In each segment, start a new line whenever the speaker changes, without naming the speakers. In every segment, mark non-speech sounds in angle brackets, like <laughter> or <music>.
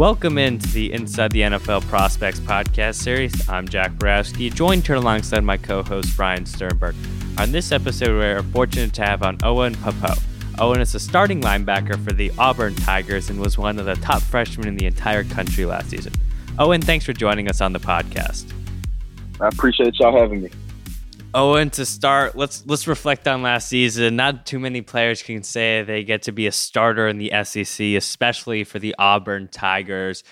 Welcome into the Inside the NFL Prospects podcast series. I'm Jack Borowski, joined here alongside my co-host Brian Sternberg. On this episode, we're fortunate to have on Owen Pappoe. Owen is a starting linebacker for the Auburn Tigers and was one of the top freshmen in the entire country last season. Owen, thanks for joining us on the podcast.
I appreciate y'all having me.
Owen, to start, let's let's reflect on last season. Not too many players can say they get to be a starter in the SEC, especially for the Auburn Tigers.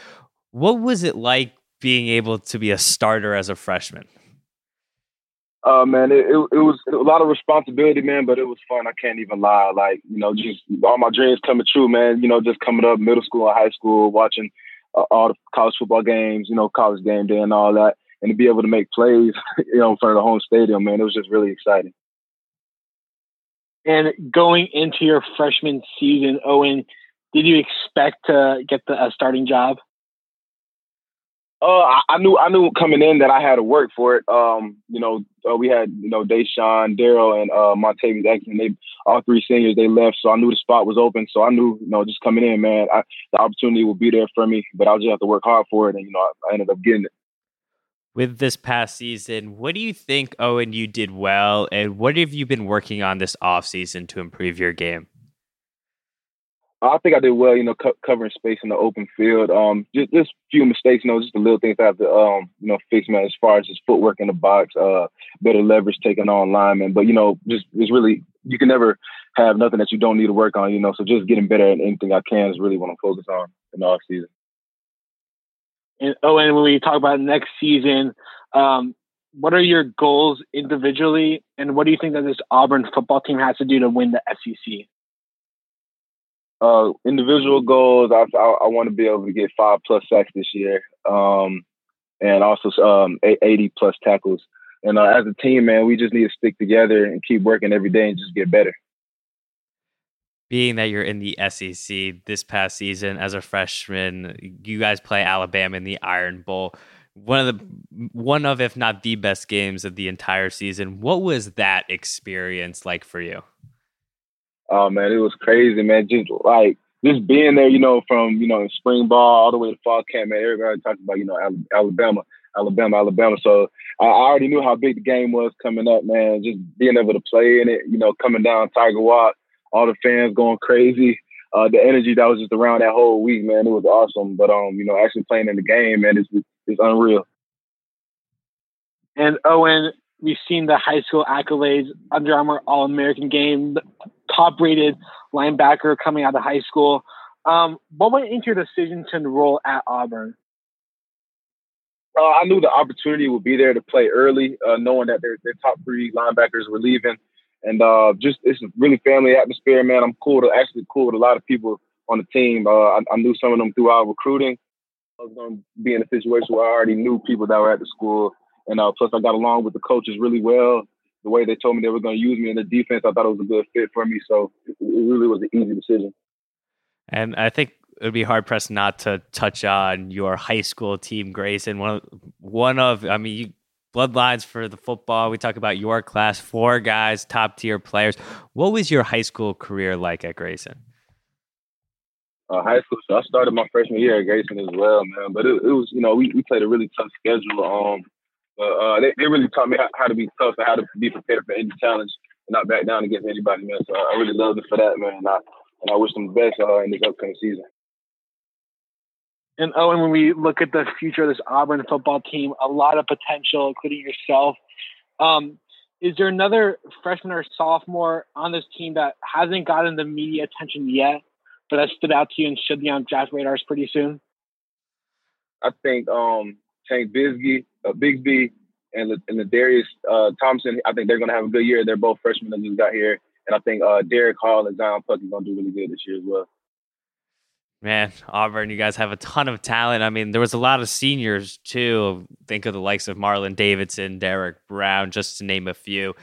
What was it like being able to be a starter as a freshman?
Uh man, it, it, it was a lot of responsibility, man, but it was fun. I can't even lie. Like you know, just all my dreams coming true, man. You know, just coming up middle school and high school, watching uh, all the college football games, you know, college game day and all that and to be able to make plays, <laughs> you know, in front of the home stadium, man, it was just really exciting.
And going into your freshman season, Owen, did you expect to get the uh, starting job?
Uh, I, I, knew I knew coming in that I had to work for it. Um, you know, uh, we had you know Deshaun, Darrell, and uh, Montavious. They all three seniors they left, so I knew the spot was open. So I knew you know just coming in, man, I, the opportunity would be there for me, but I'll just have to work hard for it, and you know I, I ended up getting it
with this past season, what do you think, Owen, you did well? And what have you been working on this offseason to improve your game?
I think I did well, you know, co- covering space in the open field. Um, just, just few mistakes, you know, just the little things I have to, um, you know, fix, man, as far as his footwork in the box, uh, better leverage taking on linemen. But, you know, just, it's really, you can never have nothing that you don't need to work on, you know, so just getting better at anything I can is really what I'm focused on in the off season.
And oh, and when we talk about next season, um, what are your goals individually, and what do you think that this Auburn football team has to do to win the SEC?
Uh, individual goals, I, I, I want to be able to get five plus sacks this year, um, and also um, 80 plus tackles. And uh, as a team, man, we just need to stick together and keep working every day and just get better
being that you're in the SEC this past season as a freshman, you guys play Alabama in the Iron Bowl. One of the one of if not the best games of the entire season. What was that experience like for you?
Oh man, it was crazy, man. Just like just being there, you know, from you know spring ball all the way to fall camp, man. Everybody talked about you know Alabama, Alabama, Alabama. So I already knew how big the game was coming up, man. Just being able to play in it, you know, coming down Tiger Walk all the fans going crazy. Uh, the energy that was just around that whole week, man, it was awesome. But um, you know, actually playing in the game, man, it's it's unreal.
And Owen, we've seen the high school accolades, Under Armour All American game, top rated linebacker coming out of high school. Um, what went into your decision to enroll at Auburn?
Uh, I knew the opportunity would be there to play early, uh, knowing that their, their top three linebackers were leaving and uh, just it's a really family atmosphere, man. I'm cool to actually cool with a lot of people on the team. Uh, I, I, knew some of them through our recruiting. I was going to be in a situation where I already knew people that were at the school, and uh, plus I got along with the coaches really well. The way they told me they were going to use me in the defense, I thought it was a good fit for me. So it, really was an easy decision.
And I think it would be hard pressed not to touch on your high school team, Grayson. One one of, I mean, you bloodlines for the football. We talk about your class, four guys, top tier players. What was your high school career like at Grayson?
Uh, high school, so I started my freshman year at Grayson as well, man. But it, it was, you know, we, we played a really tough schedule. Um, but uh, they, they really taught me how, how, to be tough and how to be prepared for any challenge and not back down against anybody, man. So I really loved it for that, man. And I, and I wish them the best uh, in this upcoming season.
And Owen, when we look at the future of this Auburn football team, a lot of potential, including yourself. Um, is there another freshman or sophomore on this team that hasn't gotten the media attention yet, but that stood out to you and should be on draft radars pretty soon?
I think um, Tank Bigsby, uh, Bigsby, and and the Darius uh, Thompson. I think they're going to have a good year. They're both freshmen that just got here, and I think uh, Derick Hall and Zion Puck are going to do really good this year as well.
Man, Auburn, you guys have a ton of talent. I mean, there was a lot of seniors too. Think of the likes of Marlon Davidson, Derrick Brown, just to name a few.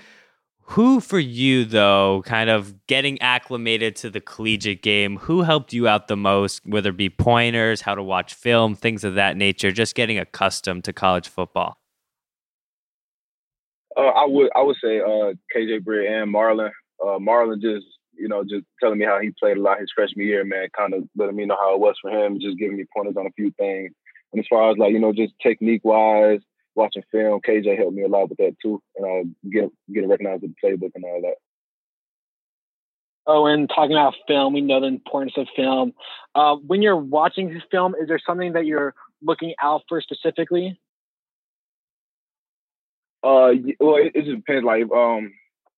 Who for you though, kind of getting acclimated to the collegiate game, who helped you out the most, whether it be pointers, how to watch film, things of that nature, just getting accustomed to college football?
Uh, I would I would say uh, KJ Britt and Marlon. Uh, Marlon just you know, just telling me how he played a lot his freshman year, man, kind of letting me know how it was for him, just giving me pointers on a few things. And as far as like, you know, just technique wise, watching film, KJ helped me a lot with that too. And uh, get getting recognized with the playbook and all that.
Oh, and talking about film, we know the importance of film. Uh, when you're watching this film, is there something that you're looking out for specifically?
Uh, well, it, it just depends. Like, um,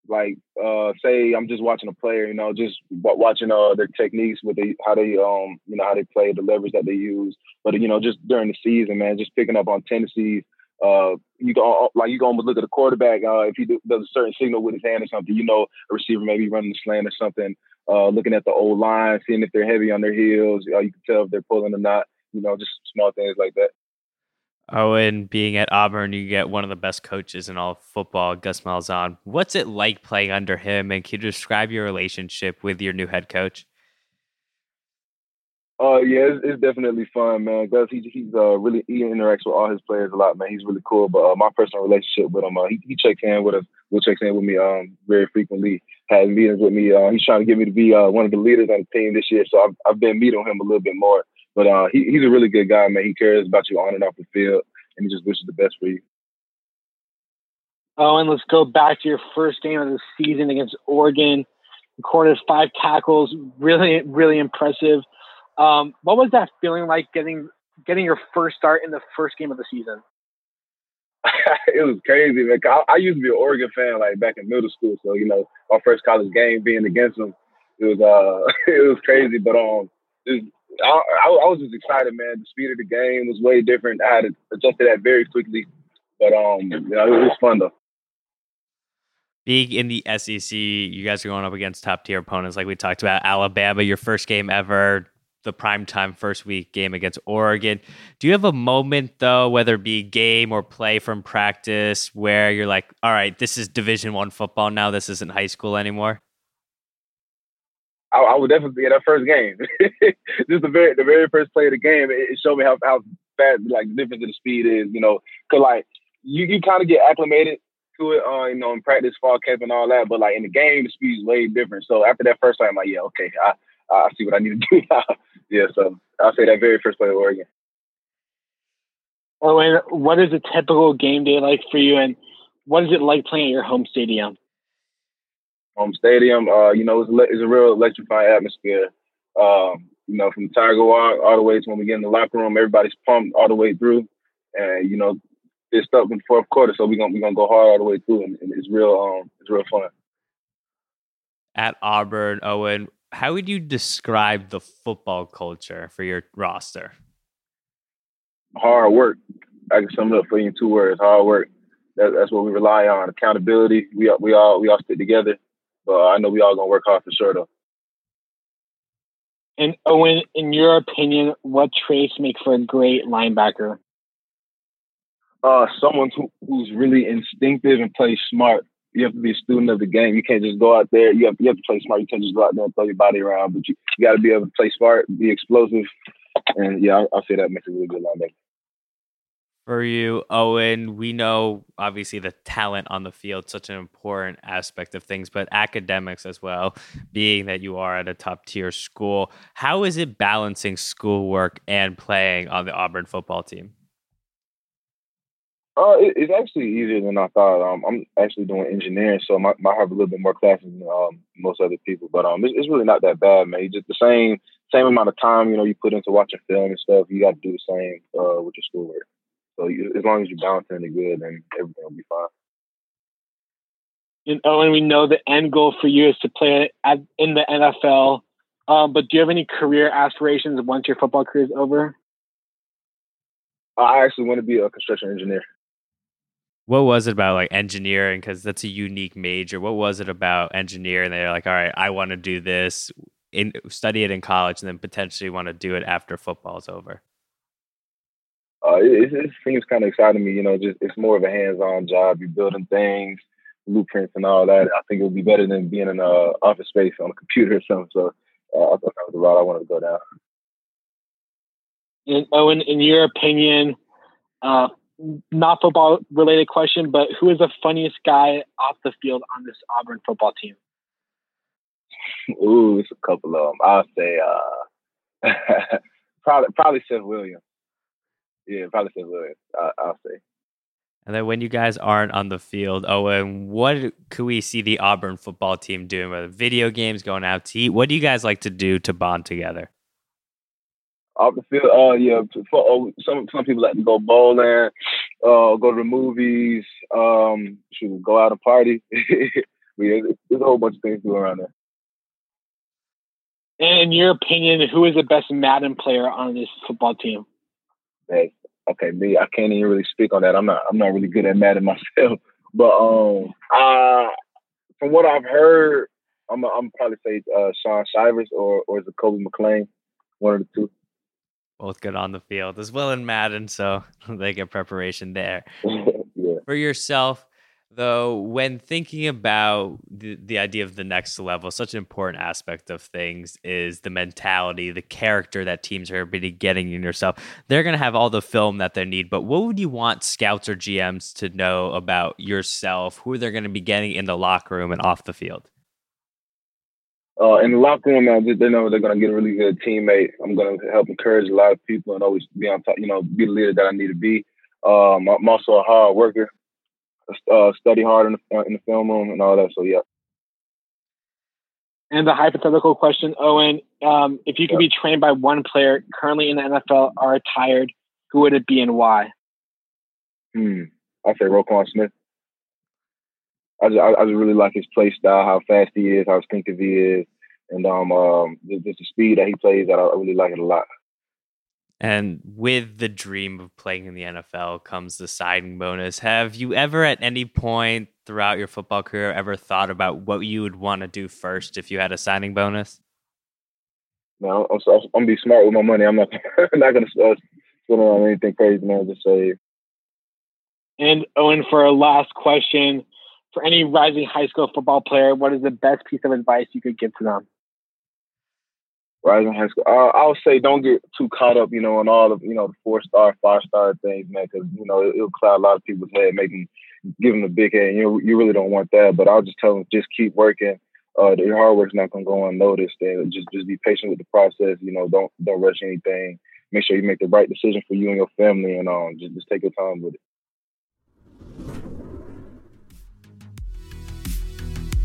like uh, say I'm just watching a player, you know, just watching uh their techniques with how they um you know how they play, the levers that they use. But you know, just during the season, man, just picking up on tendencies. Uh, you go uh, like you go almost look at the quarterback. Uh, if he do, does a certain signal with his hand or something, you know, a receiver maybe running the slant or something. Uh, looking at the old line, seeing if they're heavy on their heels. Uh, you can tell if they're pulling or not. You know, just small things like that.
Oh, and being at Auburn, you get one of the best coaches in all football, Gus Malzahn. What's it like playing under him? And can you describe your relationship with your new head coach?
Uh, yeah, it's, it's definitely fun, man. Gus, he, he's uh really he interacts with all his players a lot, man. He's really cool. But uh, my personal relationship with him, uh, he, he checks in with us. Will checks in with me um very frequently. Has meetings with me. Uh, he's trying to get me to be uh one of the leaders on the team this year. So I've I've been meeting him a little bit more. But uh, he, he's a really good guy, man. He cares about you on and off the field, and he just wishes the best for you.
Oh, and let's go back to your first game of the season against Oregon. Recorded five tackles, really, really impressive. Um, what was that feeling like getting getting your first start in the first game of the season? <laughs>
it was crazy, man. I, I, used to be an Oregon fan, like back in middle school. So you know, my first college game being against them, it was uh, <laughs> it was crazy. But um, just I, I, I, was just excited, man. The speed of the game was way different. I had to adjust to that very quickly, but um, you know, it was fun though.
Being in the SEC, you guys are going up against top tier opponents, like we talked about. Alabama, your first game ever, the primetime first week game against Oregon. Do you have a moment though, whether it be game or play from practice, where you're like, "All right, this is Division One football now. This isn't high school anymore."
I, I would definitely get that first game. <laughs> Just the very the very first play of the game, it, it showed me how how fast like the difference in the speed is. You know, cause like you you kind of get acclimated to it, uh, you know, in practice, fall camp, and all that. But like in the game, the speed is way different. So after that first time, I'm like, yeah, okay, I I see what I need to do now. <laughs> yeah, so I'll say that very first play of Oregon.
Oh, and what is a typical game day like for you, and what is it like playing at your home stadium?
Home stadium. Uh, you know, it's, it's a real electrifying atmosphere. Um, you know, from Tiger Walk all the way to when we get in the locker room, everybody's pumped all the way through, and you know, it's up in the fourth quarter, so we're gonna we're gonna go hard all the way through, and, and it's real um it's real fun.
At Auburn, Owen, how would you describe the football culture for your roster?
Hard work. I can sum it up for you in two words: hard work. That, that's what we rely on. Accountability. We we all we all stick together but I know we all gonna work hard for sure though.
And Owen, in your opinion, what traits make for a great linebacker?
Uh, someone who, who's really instinctive and plays smart. You have to be a student of the game. You can't just go out there. You have, you have to play smart. You can't just go out there and throw your body around. But you, you got to be able to play smart, be explosive, and yeah, I'll, I'll say that makes a really good linebacker
for you, Owen. We know obviously the talent on the field, such an important aspect of things, but academics as well, being that you are at a top tier school. How is it balancing schoolwork and playing on the Auburn football team?
Uh, it, it's actually easier than I thought. Um, I'm actually doing engineering, so I have a little bit more classes than um, most other people. But um, it's, it's really not that bad, man. just the same same amount of time, you know, you put into watching film and stuff. You got to do the same uh, with your schoolwork. So you, as long as you're balancing the good, then everything will be fine.
And oh, and we know the end goal for you is to play at, in the NFL. Um, but do you have any career aspirations once your football career is over?
I actually want to be a construction engineer.
What was it about like engineering? Because that's a unique major. What was it about engineering? They're like, all right, I want to do this, in study it in college, and then potentially want to do it after football's over
uh, it, it seems kind of exciting to me. You know, just it's more of a hands-on job. You're building things, blueprints, and all that. I think it would be better than being in an office space on a computer or something. So uh, I thought that was the route I wanted to go down.
And Owen, in your opinion, uh, not football related question, but who is the funniest guy off the field on this Auburn football team?
Ooh, it's a couple of them. I'll say uh, <laughs> probably probably Seth Williams. Yeah, probably Seth Williams. I, I'll say.
And then when you guys aren't on the field, Owen, what could we see the Auburn football team doing? Whether video games, going out to eat, what do you guys like to do to bond together?
Off the field, uh, yeah. For, oh, some some people like to go bowling, uh, go to the movies, um, should go out and party. <laughs> yeah, there's a whole bunch of things to do around there.
And in your opinion, who is the best Madden player on this football team?
Hey, okay, me, I can't even really speak on that. I'm not I'm not really good at Madden <laughs> myself. But um uh from what I've heard, I'm I'm probably say uh Shaun Shivers or or is it Kobe McClain? One of the two.
Both good on the field as well in Madden, so <laughs> they get preparation there. <laughs>
yeah.
For yourself, though when thinking about the, the idea of the next level such an important aspect of things is the mentality the character that teams are be getting in yourself they're going to have all the film that they need but what would you want scouts or gms to know about yourself who they're going to be getting in the locker room and off the field
uh, in the locker room, now they know they're going to get a really good teammate. I'm going to help encourage a lot of people and always be on top, you know, be the leader that I need to be. Um, I'm also a hard worker uh, study hard in the, uh, in the film room and all that. So yeah.
And the hypothetical question, Owen, um, if you could yeah. be trained by one player currently in the NFL or retired, who would it be and why?
Hmm. I say Roquan Smith. I just, I, I, just really like his play style, how fast he is, how instinctive he is, and um, um, just, just the speed that he plays. That I really like it a lot.
And with the dream of playing in the NFL comes the signing bonus. Have you ever, at any point throughout your football career, ever thought about what you would want to do first if you had a signing bonus?
No, I'm, I'm gonna be smart with my money. I'm not <laughs> not gonna uh, spend on anything crazy, man. Just say.
And Owen, for our last question, for any rising high school football player, what is the best piece of advice you could give to them?
Rising high school. I would say don't get too caught up, you know, in all of you know the four star, five star things, man, because you know it, will cloud a lot of people's head, making give them a big head. You know, you really don't want that. But I'll just tell them just keep working. Uh, your hard work's not gonna go unnoticed, and just just be patient with the process. You know, don't don't rush anything. Make sure you make the right decision for you and your family, and um, just just take your time with it.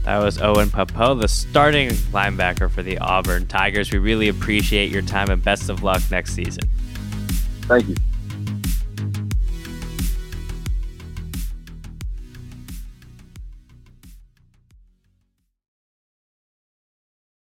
That was Owen Pappoe, the starting linebacker for the Auburn Tigers. We really appreciate your time and best of luck next season.
Thank you.